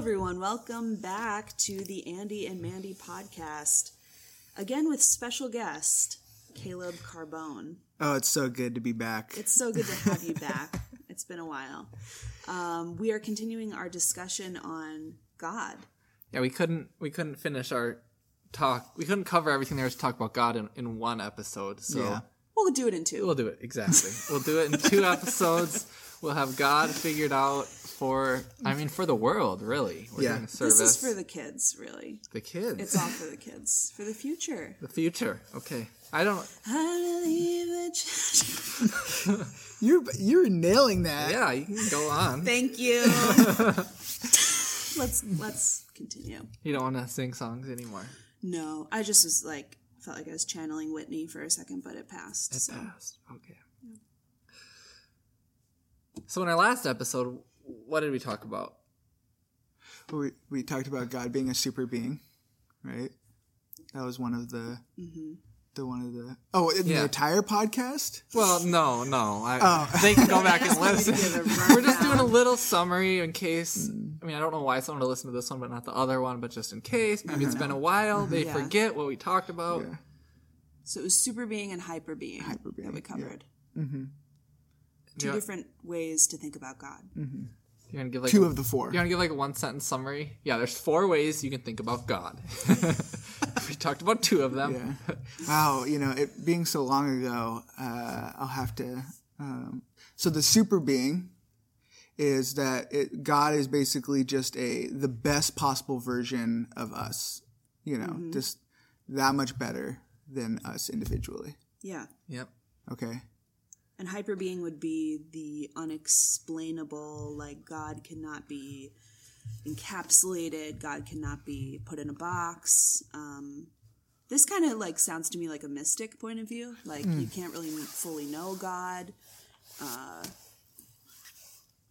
everyone. Welcome back to the Andy and Mandy podcast. Again with special guest, Caleb Carbone. Oh, it's so good to be back. It's so good to have you back. It's been a while. Um, we are continuing our discussion on God. Yeah, we couldn't we couldn't finish our talk. We couldn't cover everything there was to talk about God in, in one episode. So Yeah. We'll do it in 2 we'll do it exactly. we'll do it in two episodes. We'll have God figured out for I mean for the world, really. We're Yeah. doing a service. This is for the kids, really. the kids. It's all for the kids, for the future. the future. Okay. I don't I believe that. You're you're nailing that. yeah, you can go on. Thank you. let's let's continue. You don't want to sing songs anymore. No, I just was like felt like I was channeling Whitney for a second, but it passed. so. Passed. Okay. So in our last episode, what did we talk about? We we talked about God being a super being, right? That was one of the mm-hmm. the one of the oh in Yeah. the entire podcast. Well, no, no. I, Oh. They can go back and listen. We're just doing a little summary in case. Mm. I mean, I don't know why someone would listen to this one but not the other one, but just in case. Maybe it's been a while. They Yeah. forget what we talked about. Yeah. So it was super being and hyper being Hyper being, that we yeah. covered. You Two know- different ways to think about God. You're gonna give like Two a- of the four. You want to give like a one sentence summary? Yeah, there's four ways you can think about God. we talked about two of them. Yeah. Wow, you know, it being so long ago, uh, I'll have to. Um, so the super being is that it, God is basically just a the best possible version of us. You know, just that much better than us individually. Yeah. Yep. Okay. And hyper being would be the unexplainable, like God cannot be encapsulated, God cannot be put in a box. Um, this kind of like sounds to me like a mystic point of view. Like you can't really fully know God. Uh,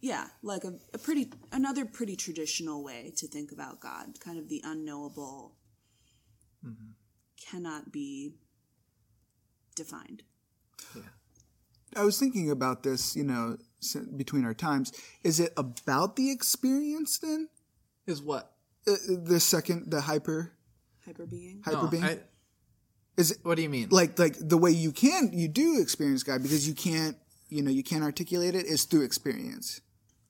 yeah, like a, a pretty another pretty traditional way to think about God, kind of the unknowable, cannot be defined. I was thinking about this, you know, between our times. Is it about the experience then? Is what? Uh, the second, the hyper, Hyper being. hyper No, being? I- is it what do you mean? like like the way you can you do experience God because you can't you know you can't articulate it is through experience.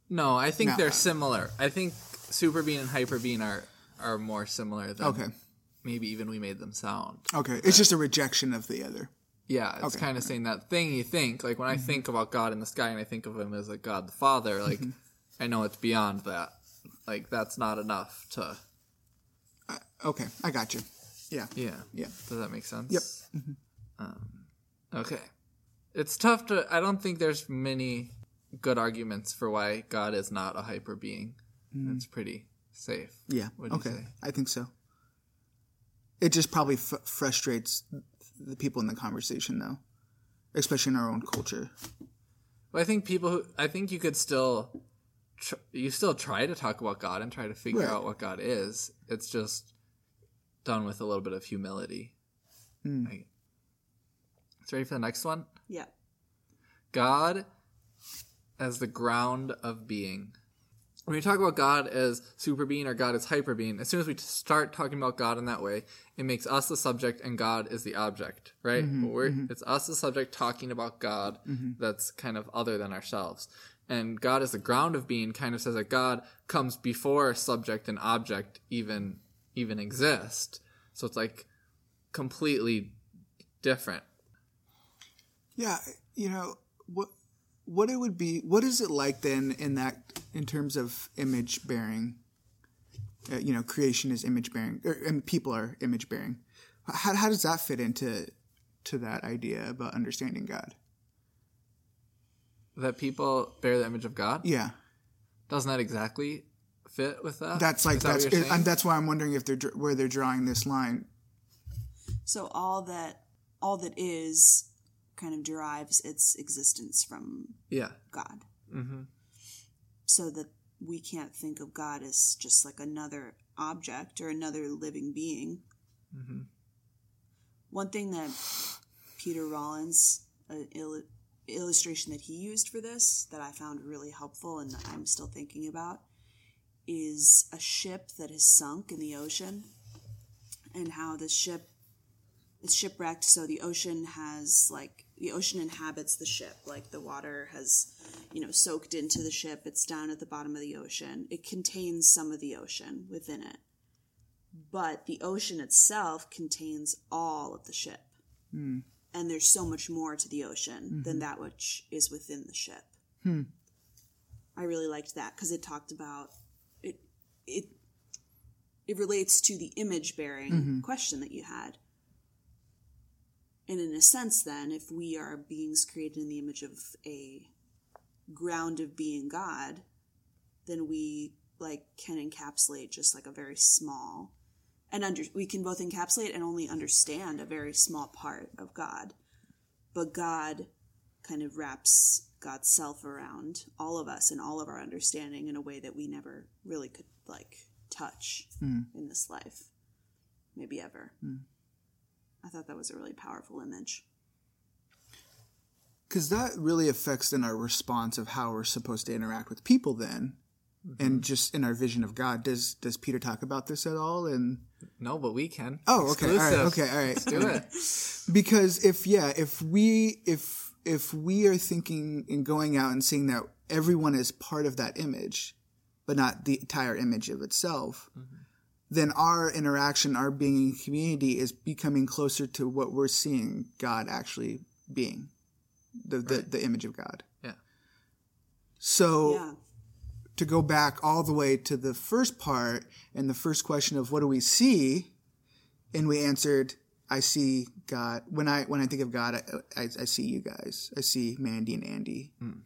no, I think No. they're similar. I think super being and hyper being are are more similar than Okay. maybe even we made them sound. Okay, it's just a rejection of the other. Yeah, it's Okay, kind of saying that thing you think. Like when I mm-hmm. think about God in the sky and I think of him as a God the Father, like I know it's beyond that. Like that's not enough to. Okay, I got you. Yeah, Yeah. Yeah. Does that make sense? Yep. Mm-hmm. Um, okay. It's tough to. I don't think there's many good arguments for why God is not a hyper being. Mm. It's pretty safe. yeah. Okay? I think so. It just probably f- frustrates the people in the conversation, though, especially in our own culture. But I think people who. I think you could still. Tr- you still try to talk about God and try to figure Right. out what God is. It's just done with a little bit of humility. Hmm. Right. So ready for the next one? Yeah. God as the ground of being. When we talk about God as super being or God as hyper being, as soon as we start talking about God in that way, it makes us the subject and God is the object, right? Mm-hmm, We're, mm-hmm. It's us the subject talking about God mm-hmm. that's kind of other than ourselves. And God as the ground of being kind of says that God comes before subject and object even even exist. So it's like completely different. Yeah, you know what what it would be. What is it like then in that in terms of image bearing? Uh, you know, creation is image bearing, or, and people are image bearing. How how does that fit into to that idea about understanding God? That people bear the image of God? Yeah, Doesn't that exactly fit with that? that's like Is that that's you're and that's why I'm wondering if they're where they're drawing this line. So all that all that is kind of derives its existence from yeah. God. hmm So that we can't think of God as just like another object or another living being. Mhm. One thing that Peter Rollins, an il- illustration that he used for this that I found really helpful and that I'm still thinking about, is a ship that has sunk in the ocean and how the ship is shipwrecked so the ocean has like the ocean inhabits the ship. Like the water has you know soaked into the ship. It's down at the bottom of the ocean. It contains some of the ocean within it. But the ocean itself contains all of the ship. Hmm. And there's so much more to the ocean than mm-hmm. that which is within the ship. Hmm. I really liked that because it talked about it it it relates to the image bearing mm-hmm. question that you had and in a sense then if we are beings created in the image of a ground of being god then we like can encapsulate just like a very small and under we can both encapsulate and only understand a very small part of god. But god kind of wraps god's self around all of us and all of our understanding in a way that we never really could like touch hmm. in this life. Maybe ever hmm. I thought that was a really powerful image. Because that really affects then our response of how we're supposed to interact with people then and mm-hmm. just in our vision of god. Does does peter talk about this at all? And No, but we can. oh okay. All right. Exclusive. okay. All right. Let's Do it. because if yeah if we if if we are thinking and going out and seeing that everyone is part of that image but not the entire image of itself mm-hmm. Then our interaction our being in community is becoming closer to what we're seeing god actually being the the, the image of god. Yeah. so yeah. to go back all the way to the first part and the first question of what do we see? And we answered i see god. When i when i think of god i, I, I see you guys. I see mandy and andy. Hmm.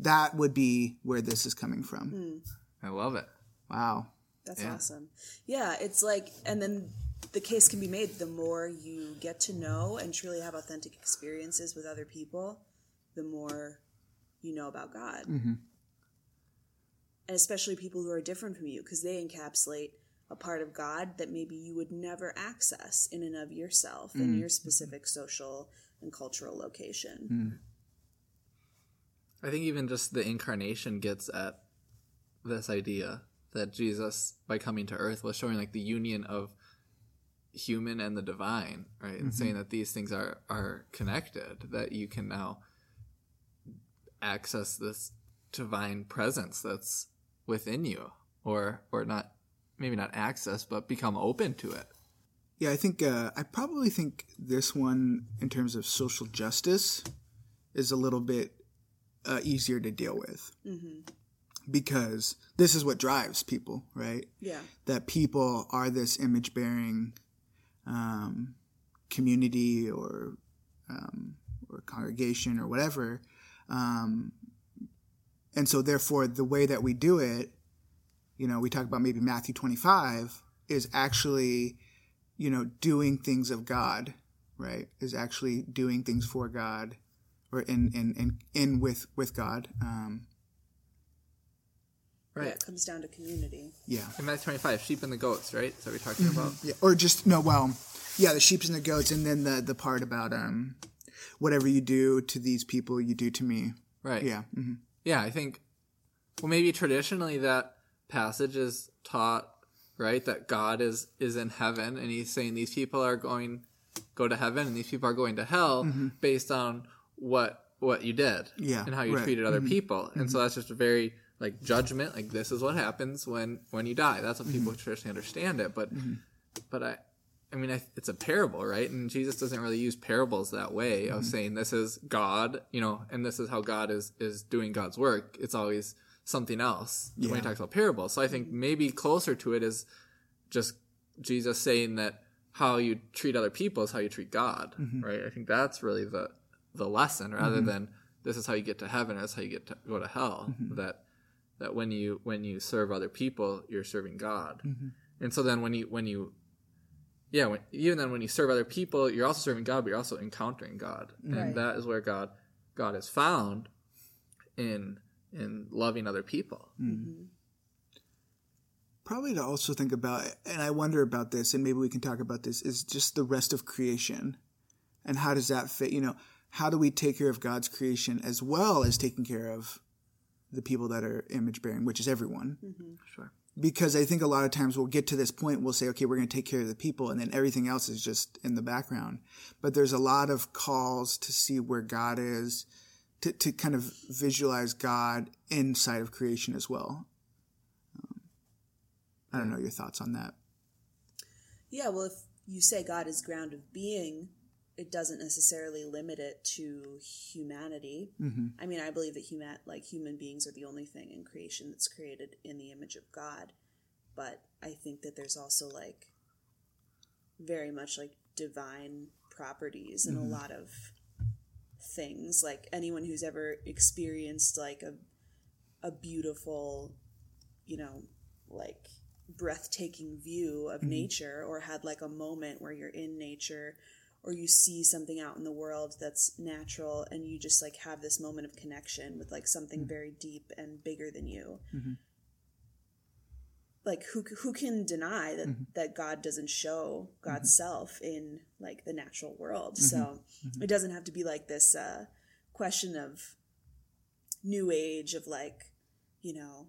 That would be where this is coming from. Hmm. I love it. wow That's Yeah. awesome. Yeah, it's like, and then the case can be made the more you get to know and truly have authentic experiences with other people, the more you know about God. Mm-hmm. And especially people who are different from you, because they encapsulate a part of God that maybe you would never access in and of yourself in mm. your specific social and cultural location. Mm. I think even just the incarnation gets at this idea that Jesus, by coming to earth, was showing like the union of human and the divine, right? And saying that these things are are connected, that you can now access this divine presence that's within you, or or not, maybe not access, but become open to it. yeah i think uh, i probably think this one in terms of social justice is a little bit uh, easier to deal with because this is what drives people right Yeah. that people are this image bearing um, community or um, or congregation or whatever, um, and so therefore the way that we do it, you know, we talk about maybe Matthew twenty five is actually, you know, doing things of God, right? Is actually doing things for God, or in in in, in with with God. Um, Right. it comes down to community. yeah. In Matthew 25, sheep and the goats, right? Is that what we're talking about? Yeah, or just no. Well, yeah, the sheep and the goats, and then the the part about um, whatever you do to these people, you do to me. Right. Yeah, hmm Yeah, I think, well, maybe traditionally that passage is taught, right? That God is is in heaven, and He's saying these people are going go to heaven, and these people are going to hell based on what what you did, Yeah, and how you right. treated other people, and so that's just a very like judgment. Like this is what happens when when you die. That's what mm-hmm. people traditionally understand it, but mm-hmm. but I. I mean, I, it's a parable, right? And Jesus doesn't really use parables that way of mm-hmm. saying this is God, you know, and this is how God is is doing God's work. It's always something else when he talks about parables. So I think maybe closer to it is just Jesus saying that how you treat other people is how you treat God, right? I think that's really the the lesson, rather than this is how you get to heaven, or this is how you get to go to hell. That that when you when you serve other people, you're serving God, mm-hmm. and so then when you when you yeah, when, even then when you serve other people, you're also serving God, but you're also encountering God, and Right. that is where God God is found in in loving other people. Mm-hmm. Mm-hmm. Probably to also think about, and I wonder about this, and maybe we can talk about this, is just the rest of creation, and how does that fit? You know, how do we take care of God's creation as well as taking care of the people that are image bearing, which is everyone. Sure. because I think a lot of times we'll get to this point, we'll say, okay, we're going to take care of the people, and then everything else is just in the background. But there's a lot of calls to see where God is, to, to kind of visualize God inside of creation as well. Um, I don't know your thoughts on that. Yeah, well, if you say God is ground of being, it doesn't necessarily limit it to humanity. Mm-hmm. I mean, I believe that human like human beings are the only thing in creation that's created in the image of God. But I think that there's also like very much like divine properties in mm-hmm. a lot of things. Like anyone who's ever experienced like a a beautiful, you know, like breathtaking view of mm-hmm. nature or had like a moment where you're in nature or you see something out in the world that's natural and you just like have this moment of connection with like something mm-hmm. very deep and bigger than you mm-hmm. like who who can deny that mm-hmm. that god doesn't show god's mm-hmm. self in like the natural world mm-hmm. so mm-hmm. it doesn't have to be like this uh question of new age of like you know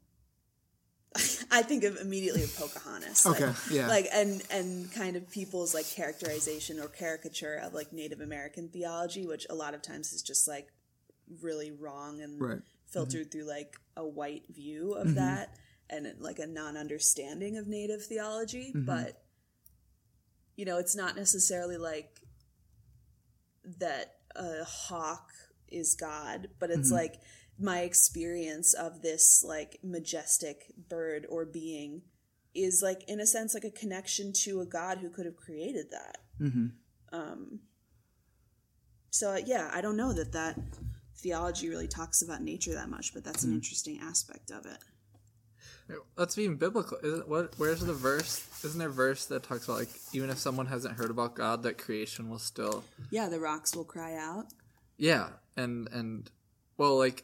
I think of immediately of Pocahontas. Okay, like, yeah. Like and and kind of people's like characterization or caricature of like Native American theology, which a lot of times is just like really wrong and right. filtered mm-hmm. through like a white view of mm-hmm. that and like a non-understanding of Native theology. Mm-hmm. But you know, it's not necessarily like that a hawk is God, but it's mm-hmm. like my experience of this like majestic bird or being is like in a sense like a connection to a god who could have created that mm-hmm. um so yeah i don't know that that theology really talks about nature that much but that's an mm. interesting aspect of it Let's be biblical. Isn't what? Where's the verse? Isn't there a verse that talks about like even if someone hasn't heard about God, that creation will still. Yeah, the rocks will cry out. Yeah, and and well, like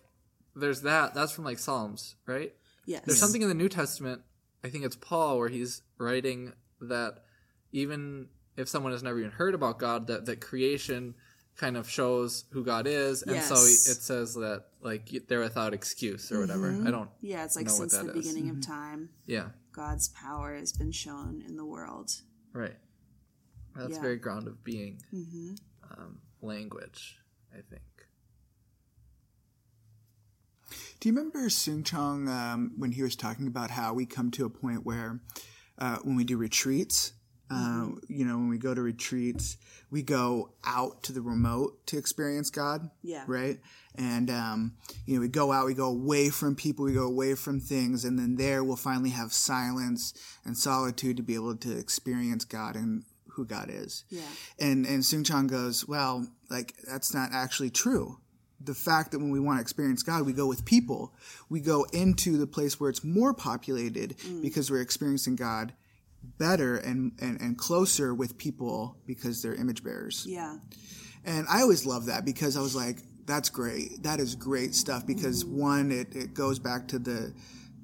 there's that. That's from like Psalms, right? Yes. There's something in the New Testament. I think it's Paul where he's writing that even if someone has never even heard about God, that that creation kind of shows who God is, and yes. so it says that like they're without excuse or whatever. Mm-hmm. I don't. Yeah, it's like since the is. beginning mm-hmm. of time. Yeah, God's power has been shown in the world. Right. That's yeah. very ground of being mm-hmm. um, language, I think. Do you remember Soong-Chan um, when he was talking about how we come to a point where uh, when we do retreats, uh, mm-hmm. you know, when we go to retreats, we go out to the remote to experience God. Yeah. Right. And, um, you know, we go out, we go away from people, we go away from things, and then there we'll finally have silence and solitude to be able to experience God and who God is. Yeah. And, and Soong-Chan goes, well, like, that's not actually true the fact that when we want to experience God, we go with people. We go into the place where it's more populated mm. because we're experiencing God better and, and, and closer with people because they're image bearers. Yeah. And I always love that because I was like, that's great. That is great stuff because mm. one, it, it goes back to the,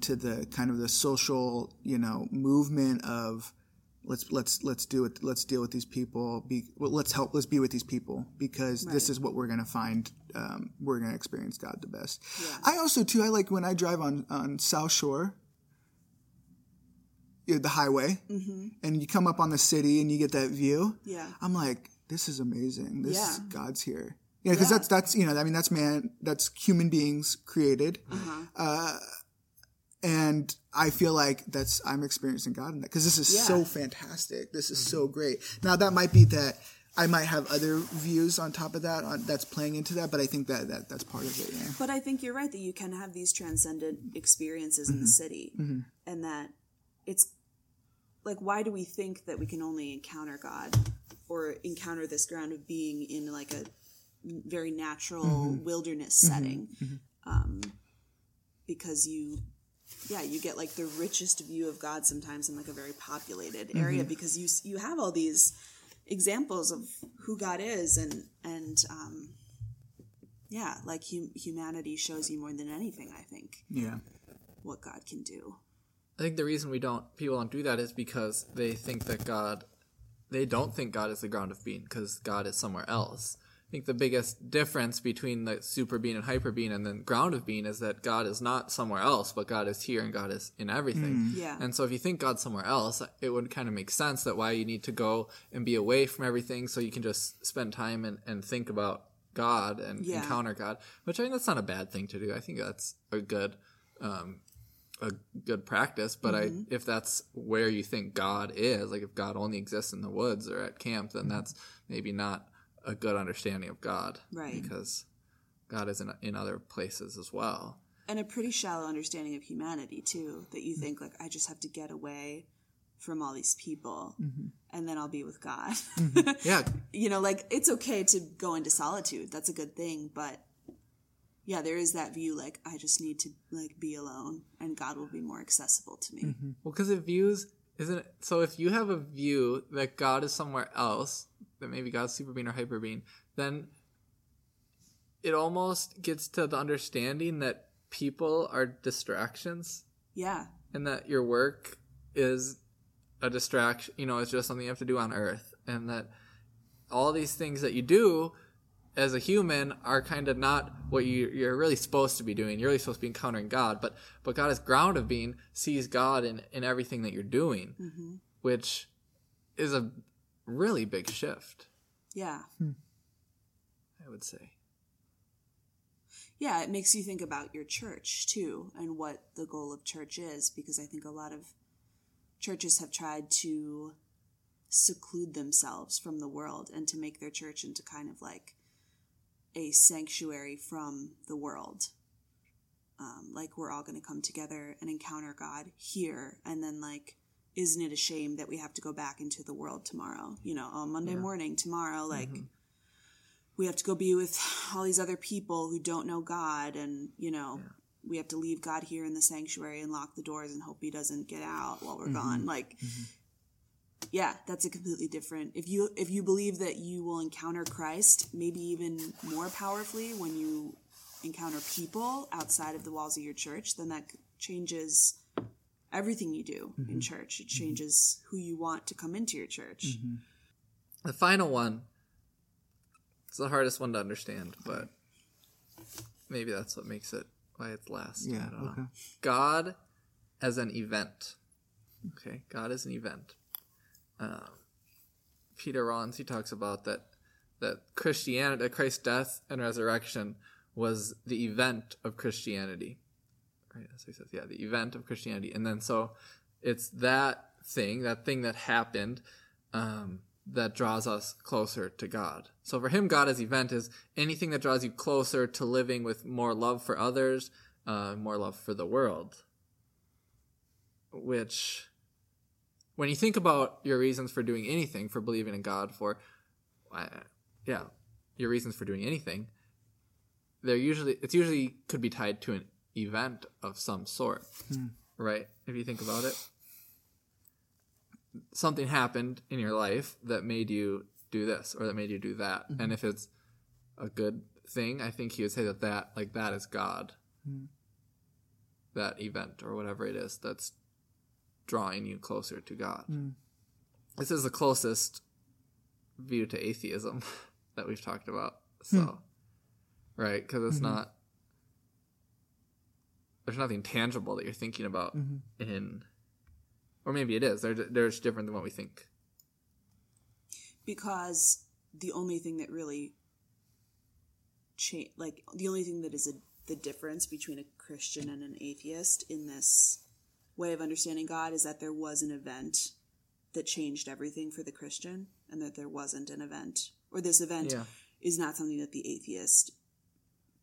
to the kind of the social, you know, movement of, let's let's let's do it let's deal with these people be well, let's help let's be with these people because right. this is what we're going to find um, we're going to experience god the best yeah. i also too i like when i drive on on south shore you know, the highway mm-hmm. and you come up on the city and you get that view yeah i'm like this is amazing this yeah. god's here yeah because yeah. that's that's you know i mean that's man that's human beings created uh-huh. uh, and I feel like that's I'm experiencing God in that because this is yeah. so fantastic. This is mm-hmm. so great. Now that might be that I might have other views on top of that on, that's playing into that, but I think that, that that's part of it. Yeah. But I think you're right that you can have these transcendent experiences mm-hmm. in the mm-hmm. city, mm-hmm. and that it's like why do we think that we can only encounter God or encounter this ground of being in like a very natural mm-hmm. wilderness mm-hmm. setting? Um, because you yeah, you get like the richest view of God sometimes in like a very populated area mm-hmm. because you you have all these examples of who God is and and um, yeah, like hum- humanity shows you more than anything. I think. Yeah. What God can do. I think the reason we don't people don't do that is because they think that God, they don't think God is the ground of being because God is somewhere else think the biggest difference between the super being and hyper being and the ground of being is that God is not somewhere else, but God is here and God is in everything. Mm. Yeah. And so if you think God's somewhere else, it would kind of make sense that why you need to go and be away from everything so you can just spend time and, and think about God and Yeah. encounter God. Which I mean that's not a bad thing to do. I think that's a good um a good practice, but I mm-hmm. if that's where you think God is, like if God only exists in the woods or at camp, then mm-hmm. that's maybe not a good understanding of God. Right. Because God is in in other places as well. and a pretty shallow understanding of humanity too that you think like i just have to get away from all these people mm-hmm. and then i'll be with god mm-hmm. Yeah, you know like it's okay to go into solitude that's a good thing but yeah there is that view like i just need to like be alone and god will be more accessible to me mm-hmm. Well, because it views isn't it? So if you have a view that God is somewhere else, that maybe God's super being or hyper being, then it almost gets to the understanding that people are distractions yeah and that your work is a distraction. You know, it's just something you have to do on Earth, and that all these things that you do as a human are kind of not what you, you're really supposed to be doing. You're really supposed to be encountering God, but but God, as ground of being, sees God in in everything that you're doing, mm-hmm. which is a really big shift. yeah I would say. yeah it makes you think about your church too and what the goal of church is because i think a lot of churches have tried to seclude themselves from the world and to make their church into kind of like a sanctuary from the world um, like we're all going to come together and encounter god here and then like isn't it a shame that we have to go back into the world tomorrow? You know on monday morning tomorrow like mm-hmm. we have to go be with all these other people who don't know God, and you know, we have to leave God here in the sanctuary and lock the doors and hope He doesn't get out while we're mm-hmm. gone. Like, mm-hmm. yeah, that's a completely different. If you if you believe that you will encounter Christ, maybe even more powerfully when you encounter people outside of the walls of your church, then that changes everything you do in mm-hmm. church. It mm-hmm. changes who you want to come into your church. Mm-hmm. The final one it's the hardest one to understand, but maybe that's what makes it why it's last. Yeah, I don't know. God as an event. Okay, God as an event. Um, Peter Rollins he talks about that that Christianity, that Christ's death and resurrection was the event of Christianity. Right, what he says. Yeah, the event of Christianity, and then so it's that thing, that thing that happened, um, that draws us closer to God. So for him, God as event is anything that draws you closer to living with more love for others, uh, more love for the world. Which, when you think about your reasons for doing anything, for believing in God, for, uh, yeah, your reasons for doing anything, they're usually it's usually could be tied to an event of some sort, hmm. right? If you think about it, something happened in your life that made you do this or that made you do that, mm-hmm. and if it's a good thing, I think he would say that that like that is God. Hmm. That event or whatever it is that's drawing you closer to God. Hmm. This is the closest view to atheism that we've talked about. So, right? Because it's mm-hmm. not. There's nothing tangible that you're thinking about mm-hmm. in, or maybe it is. They're they're just different than what we think. because the only thing that really change like the only thing that is a, the difference between a christian and an atheist in this way of understanding god is that there was an event that changed everything for the christian and that there wasn't an event or this event Yeah. is not something that the atheist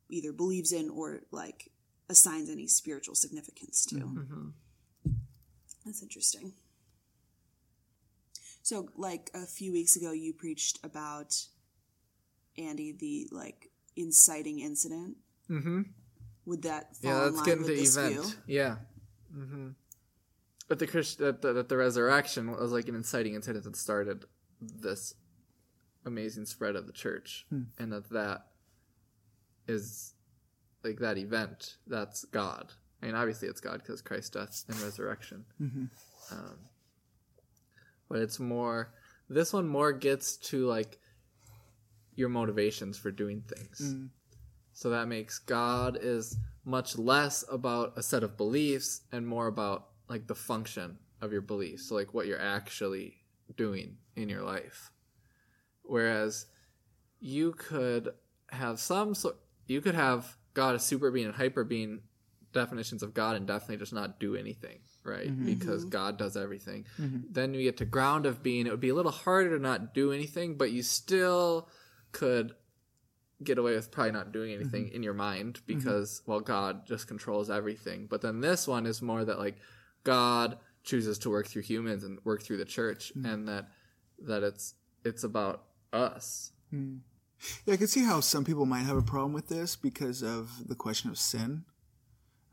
either believes in or like assigns any spiritual significance to that's interesting so, like a few weeks ago, you preached about Andy the like inciting incident. Mm-hmm. Would that fall Yeah, in let's line get with into this event. view? Yeah. Mm-hmm. But the Christ that the, that the resurrection was like an inciting incident that started this amazing spread of the church, and that that is like that event. That's God. I mean, obviously it's God because Christ's death and resurrection. Um, but it's more. This one more gets to like your motivations for doing things. So that makes God is much less about a set of beliefs and more about like the function of your beliefs. So like what you're actually doing in your life. Whereas you could have some sort you could have God as super being and hyper being definitions of God and definitely just not do anything, right? Mm-hmm. Because mm-hmm. God does everything. Mm-hmm. Then you get to ground of being, it would be a little harder to not do anything, but you still could get away with probably not doing anything in your mind because well God just controls everything. But then this one is more that like God chooses to work through humans and work through the church mm. and that that it's it's about us. Mm. Yeah, I can see how some people might have a problem with this because of the question of sin.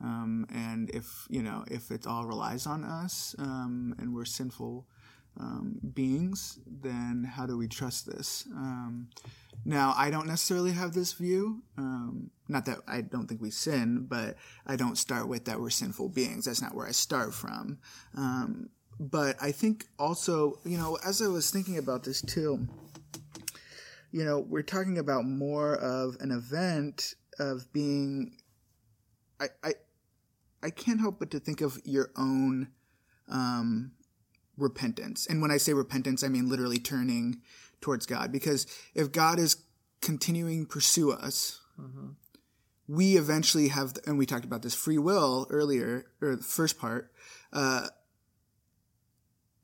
Um, and if, you know, if it all relies on us um, and we're sinful um, beings, then how do we trust this? Um, now, I don't necessarily have this view. Um, not that I don't think we sin, but I don't start with that we're sinful beings. That's not where I start from. Um, but I think also, you know, as I was thinking about this too, you know, we're talking about more of an event of being. I I, I can't help but to think of your own um, repentance, and when I say repentance, I mean literally turning towards God. Because if God is continuing to pursue us, we eventually have, and we talked about this free will earlier, or the first part. Uh,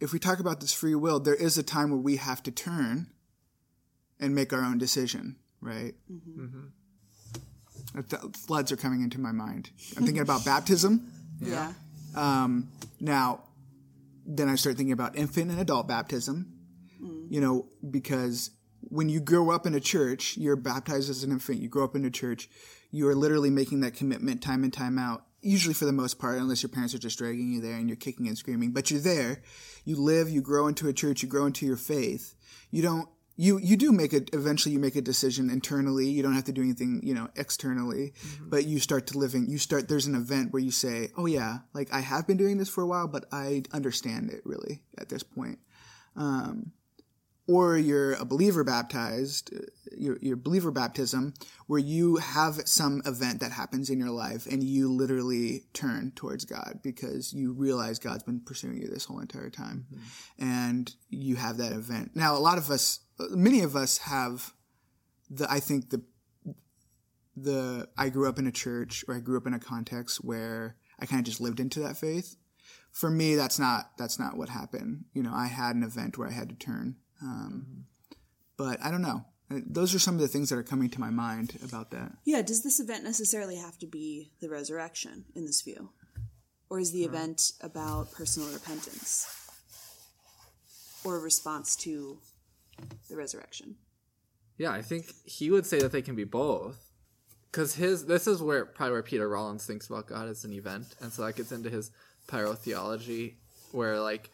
if we talk about this free will, there is a time where we have to turn and make our own decision, right? Uh, th- Floods are coming into my mind. I'm thinking about baptism. Yeah. Um, now, then I start thinking about infant and adult baptism. You know, because when you grow up in a church, you're baptized as an infant. You grow up in a church. You are literally making that commitment time and time out. Usually, for the most part, unless your parents are just dragging you there and you're kicking and screaming. But you're there. You live. You grow into a church. You grow into your faith. You don't. You you do make it. Eventually, you make a decision internally. You don't have to do anything, you know, externally. But you start to living. You start. There's an event where you say, "Oh yeah, like I have been doing this for a while, but I understand it really at this point." Um, or you're a believer baptized, uh, your, your believer baptism, where you have some event that happens in your life and you literally turn towards God because you realize God's been pursuing you this whole entire time. And you have that event. Now, a lot of us, many of us have the, I think the, the, I grew up in a church or I grew up in a context where I kind of just lived into that faith. For me, that's not, that's not what happened. You know, I had an event where I had to turn. Um, But I don't know. Uh, Those are some of the things that are coming to my mind about that. Yeah, does this event necessarily have to be the resurrection in this view? Or is the event about personal repentance? Or a response to the resurrection? Yeah, I think he would say that they can be both. Because his this is where probably where Peter Rollins thinks about God as an event, and so that gets into his pyrotheology, where like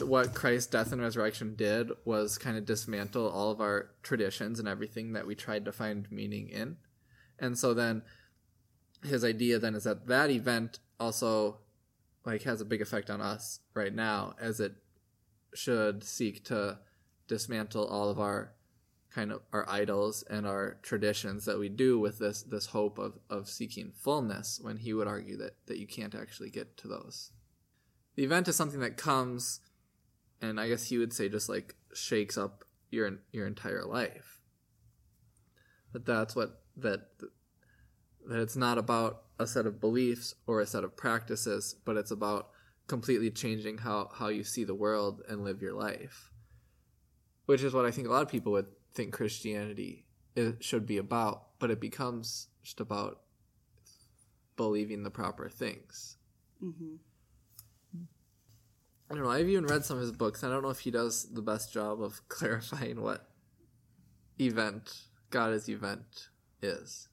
what Christ's death and resurrection did was kind of dismantle all of our traditions and everything that we tried to find meaning in, and so then his idea then is that that event also like has a big effect on us right now, as it should seek to dismantle all of our kind of our idols and our traditions that we do with this this hope of of seeking fullness when he would argue that that you can't actually get to those. The event is something that comes and i guess he would say just like shakes up your your entire life. But that's what that that it's not about a set of beliefs or a set of practices but it's about completely changing how how you see the world and live your life which is what I think a lot of people would think Christianity is, should be about, but it becomes just about believing the proper things. Mm-hmm. I don't know. I've even read some of his books. I don't know if he does the best job of clarifying what event God as event is.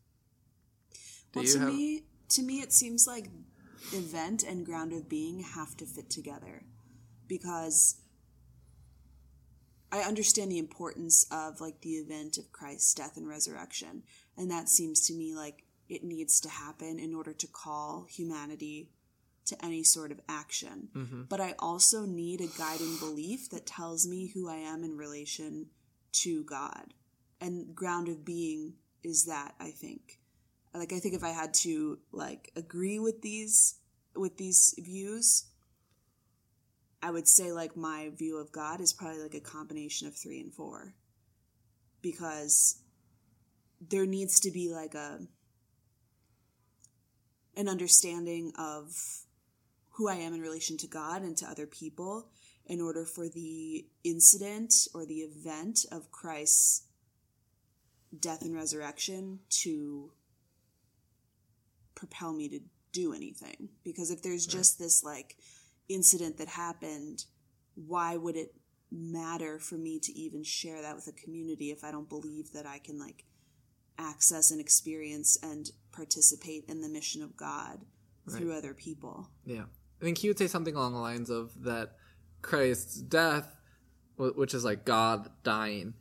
Do Well, to have? me, to me, it seems like event and ground of being have to fit together, because I understand the importance of like the event of Christ's death and resurrection, and that seems to me like it needs to happen in order to call humanity to any sort of action. Mm-hmm. But I also need a guiding belief that tells me who I am in relation to God. and ground of being is that I think. Like I think if I had to like agree with these with these views, I would say like my view of God is probably like a combination of 3 and 4. Because there needs to be like a an understanding of who I am in relation to God and to other people in order for the incident or the event of Christ's death and resurrection to propel me to do anything. Because if there's just this like incident that happened, why would it matter for me to even share that with a community if I don't believe that I can like access and experience and participate in the mission of God through other people? Yeah. I think he would say something along the lines of that Christ's death, which is like God dying,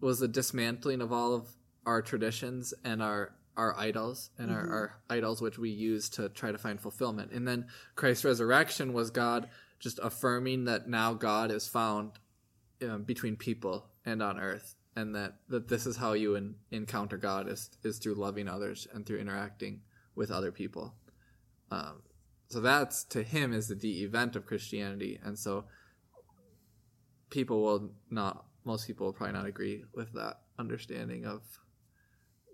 was the dismantling of all of our traditions and our our idols and our, our idols which we use to try to find fulfillment. And then Christ's resurrection was God just affirming that now God is found um, between people and on earth and that, that this is how you en- encounter God is, is through loving others and through interacting with other people. Um, so that's to him is the, the event of Christianity. And so people will not, most people will probably not agree with that understanding of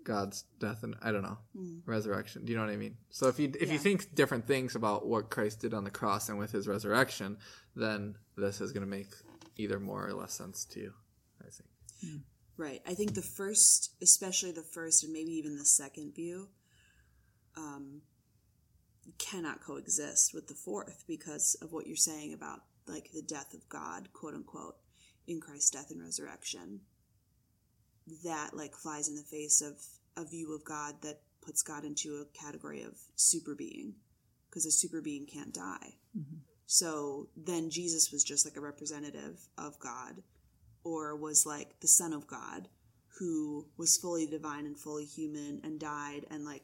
God's death and I don't know resurrection. Do you know what I mean? So if you if you think different things about what Christ did on the cross and with His resurrection, then this is going to make either more or less sense to you. I think. Right. I think the first, especially the first and maybe even the second view, um, cannot coexist with the fourth because of what you're saying about like the death of God, quote unquote, in Christ's death and resurrection. That like flies in the face of a view of God that puts God into a category of super being because a super being can't die. Mm-hmm. So then Jesus was just like a representative of God or was like the son of God who was fully divine and fully human and died and like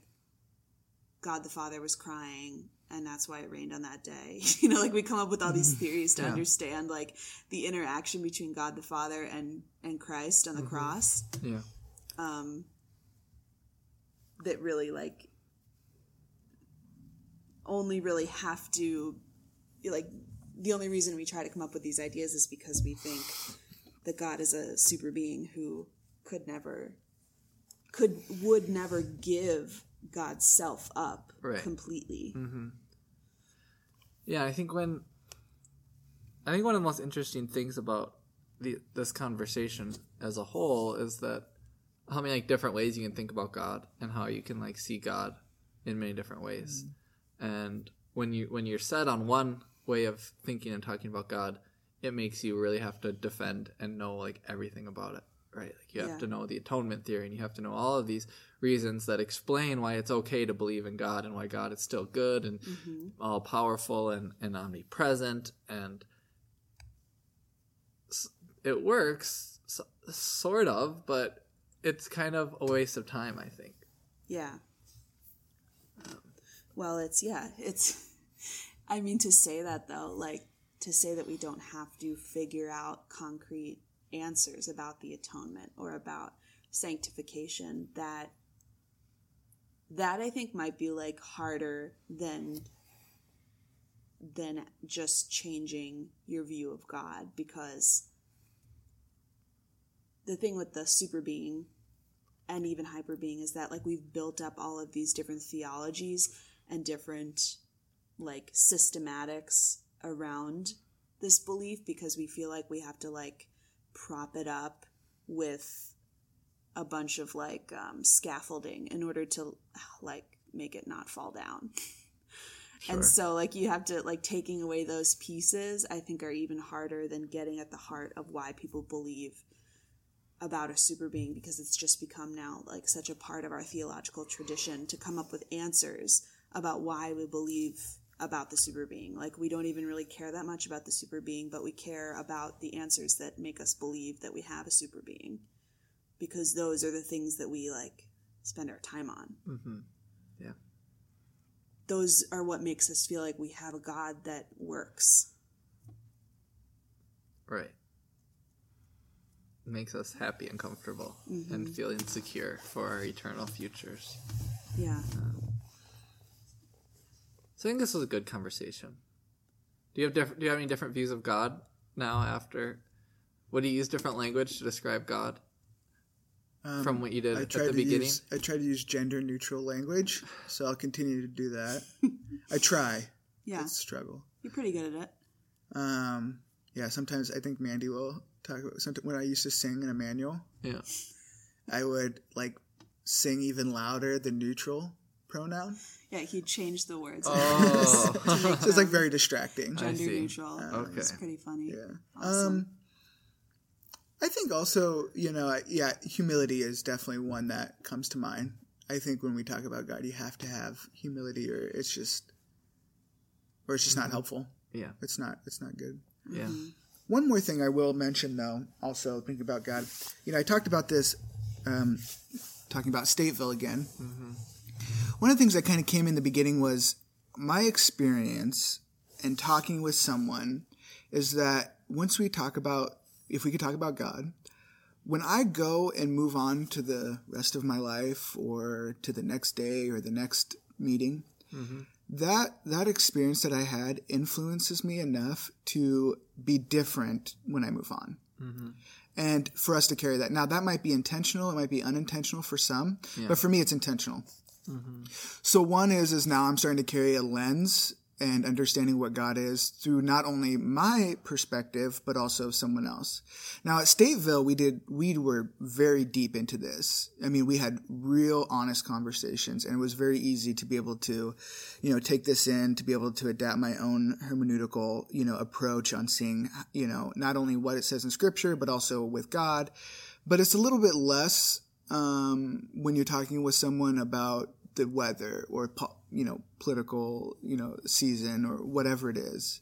God the Father was crying and that's why it rained on that day. you know, like we come up with all these theories to Yeah. understand like the interaction between God the Father and and Christ on the cross Yeah. um that really like only really have to like the only reason we try to come up with these ideas is because we think that God is a super being who could never could would never give God's self up Right. completely. Mm-hmm. Yeah, I think when I think one of the most interesting things about the, this conversation as a whole is that how many like different ways you can think about God and how you can like see God in many different ways. Mm-hmm. And when you when you're set on one way of thinking and talking about God, it makes you really have to defend and know like everything about it, right? Like you have Yeah. to know the atonement theory and you have to know all of these reasons that explain why it's okay to believe in God and why God is still good and mm-hmm. all powerful and, and omnipresent and it works s sort of but it's kind of a waste of time i think Yeah. Well, it's yeah, it's I mean to say that though, like to say that we don't have to figure out concrete answers about the atonement or about sanctification that that I think might be like harder than than just changing your view of God because the thing with the super being and even hyper being is that like we've built up all of these different theologies and different like systematics around this belief because we feel like we have to like prop it up with a bunch of like um, scaffolding in order to like make it not fall down. And so like you have to like taking away those pieces i think are even harder than getting at the heart of why people believe about a super being because it's just become now like such a part of our theological tradition to come up with answers about why we believe about the super being. Like we don't even really care that much about the super being, but we care about the answers that make us believe that we have a super being because those are the things that we like spend our time on. mm-hmm. yeah Those are what makes us feel like we have a God that works. right makes us happy and comfortable and feeling secure for our eternal futures. Yeah. So I think this was a good conversation. Do you have different? Do you have any different views of God now? After, would you use different language to describe God from what you did I at tried the to beginning? use I try to use gender neutral language, so I'll continue to do that. I try. Yeah. It's a struggle. You're pretty good at it. Um, yeah, sometimes I think Mandy will talk about something when I used to sing in a manual. Yeah. I would like sing even louder the neutral pronoun. Yeah, he changed the words. Oh, So it's like very distracting. Gender see. neutral. Okay. It's pretty funny. Yeah. Awesome. Um, I think also, you know, yeah, humility is definitely one that comes to mind. I think when we talk about God, you have to have humility, or it's just, or it's just not helpful. yeah, It's not. It's not good. yeah, One more thing I will mention, though, also thinking about God. You know, I talked about this, um, talking about Stateville again. One of the things that kind of came in the beginning was my experience and talking with someone is that once we talk about, if we could talk about God, when I go and move on to the rest of my life or to the next day or the next meeting, mm-hmm. that that experience that I had influences me enough to be different when I move on. Mm-hmm. And for us to carry that. Now, that might be intentional, it might be unintentional for some, but for me, it's intentional. So one is is now I'm starting to carry a lens and understanding what God is through not only my perspective but also someone else. Now at Stateville we did we were very deep into this. I mean we had real honest conversations and it was very easy to be able to you know take this in to be able to adapt my own hermeneutical you know approach on seeing you know not only what it says in scripture but also with God. But it's a little bit less um, when you're talking with someone about the weather or you know political you know season or whatever it is.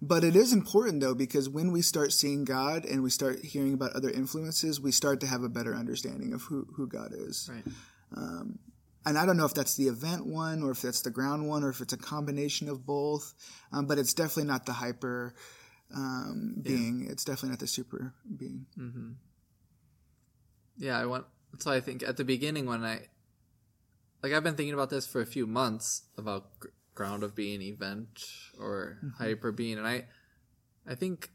But it is important though because when we start seeing God and we start hearing about other influences, we start to have a better understanding of who who God is. right. And I don't know if that's the event one or if that's the ground one or if it's a combination of both. Um, but it's definitely not the hyper um, being. It's definitely not the super being. Yeah, I want. So I think at the beginning when I, like, I've been thinking about this for a few months about gr- ground of being event or mm-hmm. hyper being, and I, I think,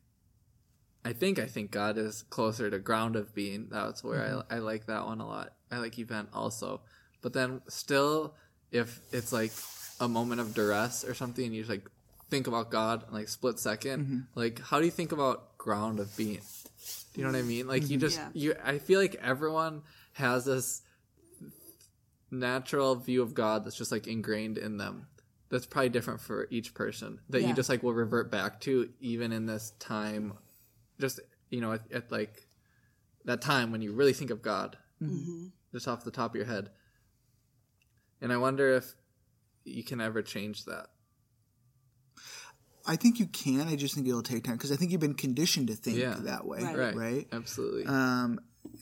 I think I think God is closer to ground of being. That's where I mm-hmm. I like that one a lot. I like event also, but then still, if it's like a moment of duress or something, and you just like think about God in like split 2nd mm-hmm. like how do you think about ground of being? Do you know what I mean? Like you just Yeah. you I feel like everyone has this natural view of God that's just like ingrained in them. That's probably different for each person that you just like will revert back to even in this time just you know at, at like that time when you really think of God just off the top of your head. And I wonder if you can ever change that. I think you can. I just think it'll take time because I think you've been conditioned to think Yeah. that way, Right. Right. right? Absolutely. Um, and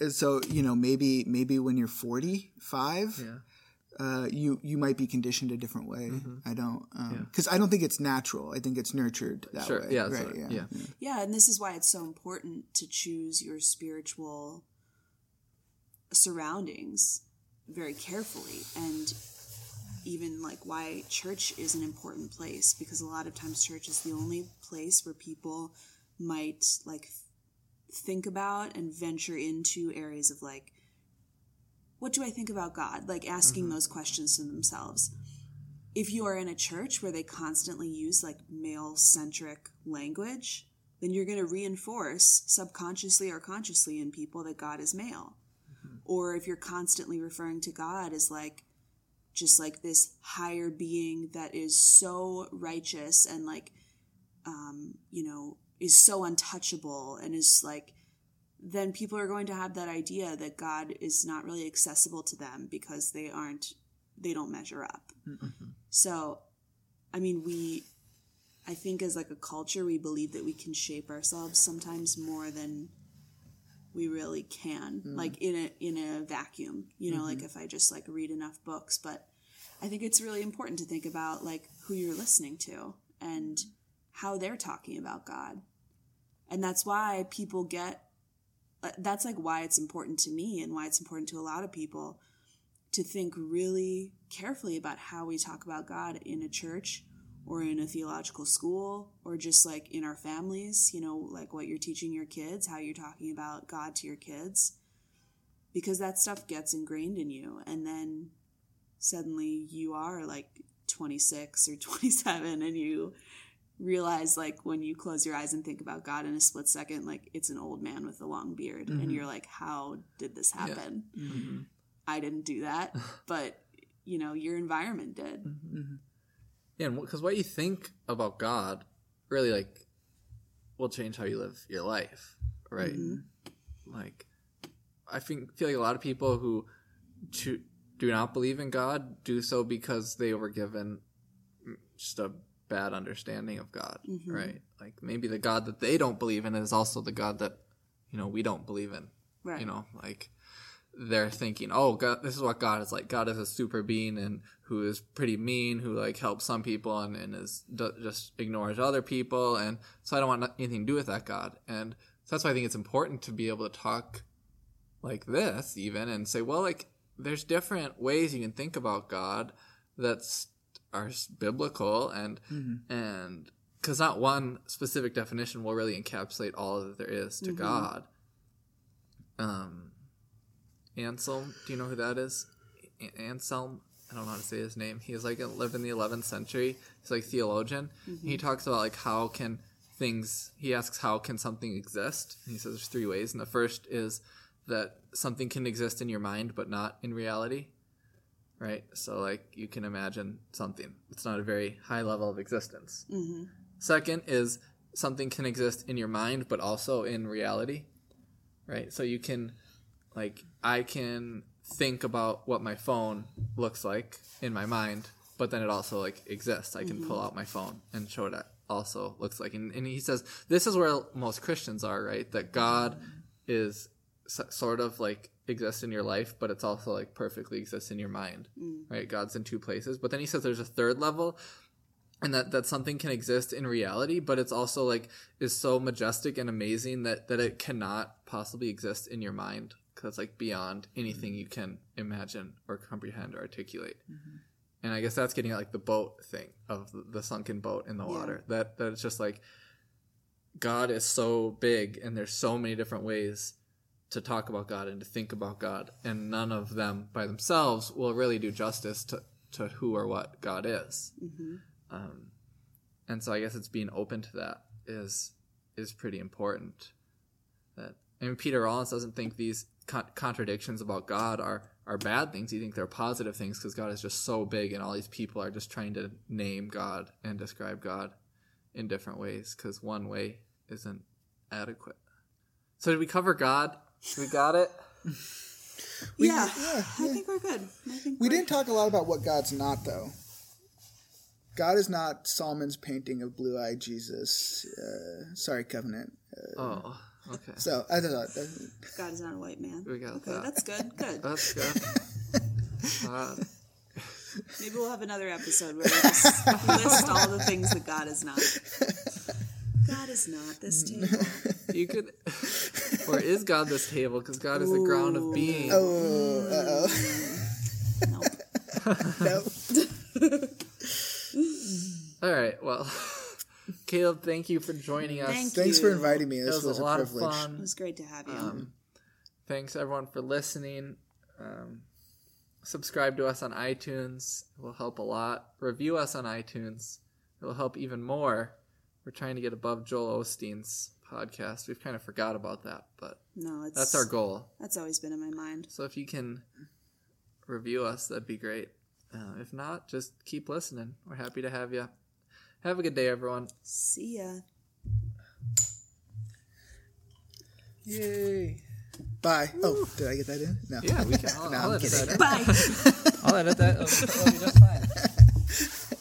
so you know, maybe maybe when you're 45, yeah. uh, you you might be conditioned a different way. Mm-hmm. I don't because I don't think it's natural. I think it's nurtured that Sure. way. Yeah, right, so- yeah. Yeah, and this is why it's so important to choose your spiritual surroundings very carefully and even like why church is an important place because a lot of times church is the only place where people might like think about and venture into areas of like what do I think about God? Like asking those questions to themselves if you are in a church where they constantly use like male centric language, then you're going to reinforce subconsciously or consciously in people that God is male. Or if you're constantly referring to God as like just like this higher being that is so righteous and like um you know is so untouchable and is like then people are going to have that idea that God is not really accessible to them because they aren't they don't measure up. Mm-hmm. So, I mean, we, I think as like a culture, we believe that we can shape ourselves sometimes more than we really can, mm. like in a in a vacuum. You know, like mm-hmm. if I just like read enough books. But I think it's really important to think about like who you're listening to and mm. how they're talking about God, and that's why people get uh, that's like why it's important to me and why it's important to a lot of people to think really carefully about how we talk about God in a church or in a theological school or just like in our families, you know, like what you're teaching your kids, how you're talking about God to your kids. Because that stuff gets ingrained in you. And then suddenly you are like 26 or 27 and you realize like when you close your eyes and think about God in a split second, like it's an old man with a long beard. And mm-hmm. you're like, how did this happen? Mm-hmm. I didn't do that, but you know, your environment did. Mm-hmm. Yeah, because what you think about God really like will change how you live your life, right? Like, I think feel like a lot of people who do not believe in God do so because they were given mm, just a bad understanding of God, mm-hmm. right? Like maybe the God that they don't believe in is also the God that you know we don't believe in. Right. You know, like they're thinking, "Oh, God, this is what God is like. God is a super being and who is pretty mean, who like helps some people and, and is d- just ignores other people, and so I don't want anything to do with that God." And so that's why I think it's important to be able to talk like this, even, and say, "Well, like there's different ways you can think about God that's are biblical, and mm-hmm. and because not one specific definition will really encapsulate all that there is to mm-hmm. God." Um, Anselm, do you know who that is? A- Anselm, I don't know how to say his name. He's like lived in the 11th century. He's like theologian. He mm-hmm. talks about like how can things. He asks how can something exist. And he says there's three ways, and the first is that something can exist in your mind but not in reality. Right. So like you can imagine something. It's not a very high level of existence. Mm-hmm. Second is something can exist in your mind but also in reality. Right. So you can like I can think about what my phone looks like in my mind, but then it also like exists. I can pull mm-hmm. out my phone and show it also looks like. And, and he says this is where most Christians are, right? That God mm-hmm. is s- sort of like exists in your life, but it's also like perfectly exists in your mind, mm. right? God's in two places. But then he says there's a third level and that that something can exist in reality but it's also like is so majestic and amazing that that it cannot possibly exist in your mind because it's like beyond anything mm. you can imagine or comprehend or articulate. Mm-hmm. And i guess that's getting at like the boat thing of the, the sunken boat in the water. That that it's just like god is so big and there's so many different ways to talk about god and to think about god and none of them by themselves will really do justice to to who or what god is um, and so I guess it's being open to that is is pretty important. That I mean, Peter Rollins doesn't think these con- contradictions about God are are bad things. He thinks they're positive things because God is just so big, and all these people are just trying to name God and describe God in different ways because one way isn't adequate. So did we cover God? We got it. yeah, I think we're good. I think We we're- didn't talk a lot about what God's not, though. God is not Sallman's painting of blue-eyed Jesus. Uh, sorry, Covenant. Oh, okay. So I thought that, God is not a white man. We got okay, that. that's good. Good. That's good. Uh, Maybe we'll have another episode where we just list all the things that God is not. God is not this table. you could, or is God this table? Because God is the ground of being. oh, uh oh. Nope. no. All right. Well, Caleb, thank you for joining us. Thank Thanks you. for inviting me. It This was, was, a lot privilege. of It was great to have you. Um, thanks everyone for listening. Um, subscribe to us on iTunes. It will help a lot. Review us on iTunes. It will help even more. We're trying to get above Joel Osteen's podcast. We've kind of forgot about that, but no, it's that's our goal. That's always been in my mind. So if you can review us, that'd be great. Uh, if not, just keep listening. We're happy to have you. Have a good day, everyone. See ya. Yay. Bye. Oh, did I get that in? No. Yeah, we can. I'll, No, I'll I'm edit kidding. that. in. Bye. I'll edit that. It'll, it'll be just fine.